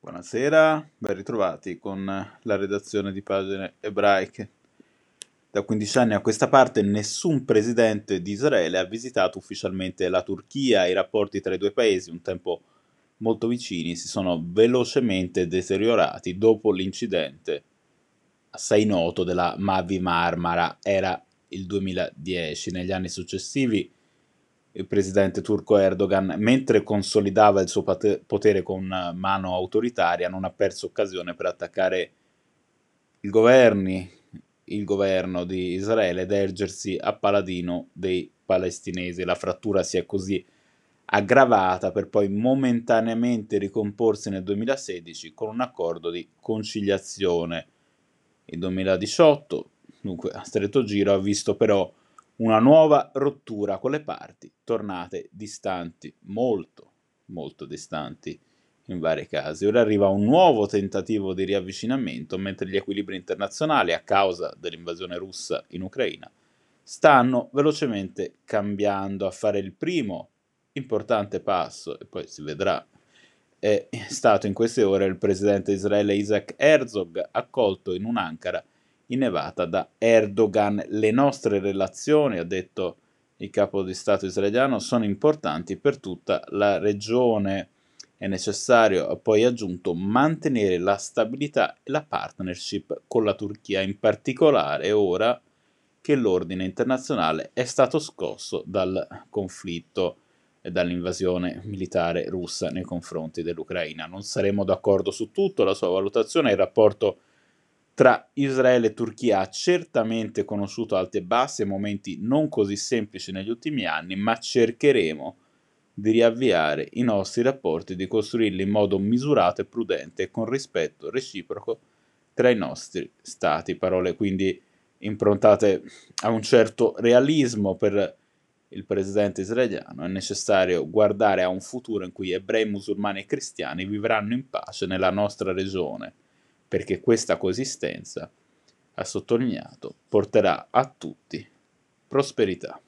Buonasera, ben ritrovati con la redazione di pagine ebraiche. Da 15 anni a questa parte nessun presidente di Israele ha visitato ufficialmente la Turchia. I rapporti tra i due paesi, un tempo molto vicini, si sono velocemente deteriorati dopo l'incidente assai noto della Mavi Marmara. Era il 2010. Negli anni successivi il presidente turco Erdogan, mentre consolidava il suo potere con mano autoritaria, non ha perso occasione per attaccare i governi, il governo di Israele ed ergersi a paladino dei palestinesi. La frattura si è così aggravata per poi momentaneamente ricomporsi nel 2016 con un accordo di conciliazione. Il 2018, dunque a stretto giro, ha visto però una nuova rottura con le parti tornate distanti, molto, molto distanti in vari casi. Ora arriva un nuovo tentativo di riavvicinamento, mentre gli equilibri internazionali, a causa dell'invasione russa in Ucraina, stanno velocemente cambiando. A fare il primo importante passo, e poi si vedrà, è stato in queste ore il presidente Israele Isaac Herzog, accolto in un'Ankara innevata da Erdogan. Le nostre relazioni, ha detto il capo di Stato israeliano, sono importanti per tutta la regione. È necessario, ha poi aggiunto, mantenere la stabilità e la partnership con la Turchia, in particolare ora che l'ordine internazionale è stato scosso dal conflitto e dall'invasione militare russa nei confronti dell'Ucraina. Non saremo d'accordo su tutto, la sua valutazione, il rapporto tra Israele e Turchia ha certamente conosciuto alti e bassi e momenti non così semplici negli ultimi anni, ma cercheremo di riavviare i nostri rapporti, di costruirli in modo misurato e prudente e con rispetto reciproco tra i nostri stati. Parole quindi improntate a un certo realismo per il presidente israeliano. È necessario guardare a un futuro in cui ebrei, musulmani e cristiani vivranno in pace nella nostra regione perché questa coesistenza, ha sottolineato, porterà a tutti prosperità.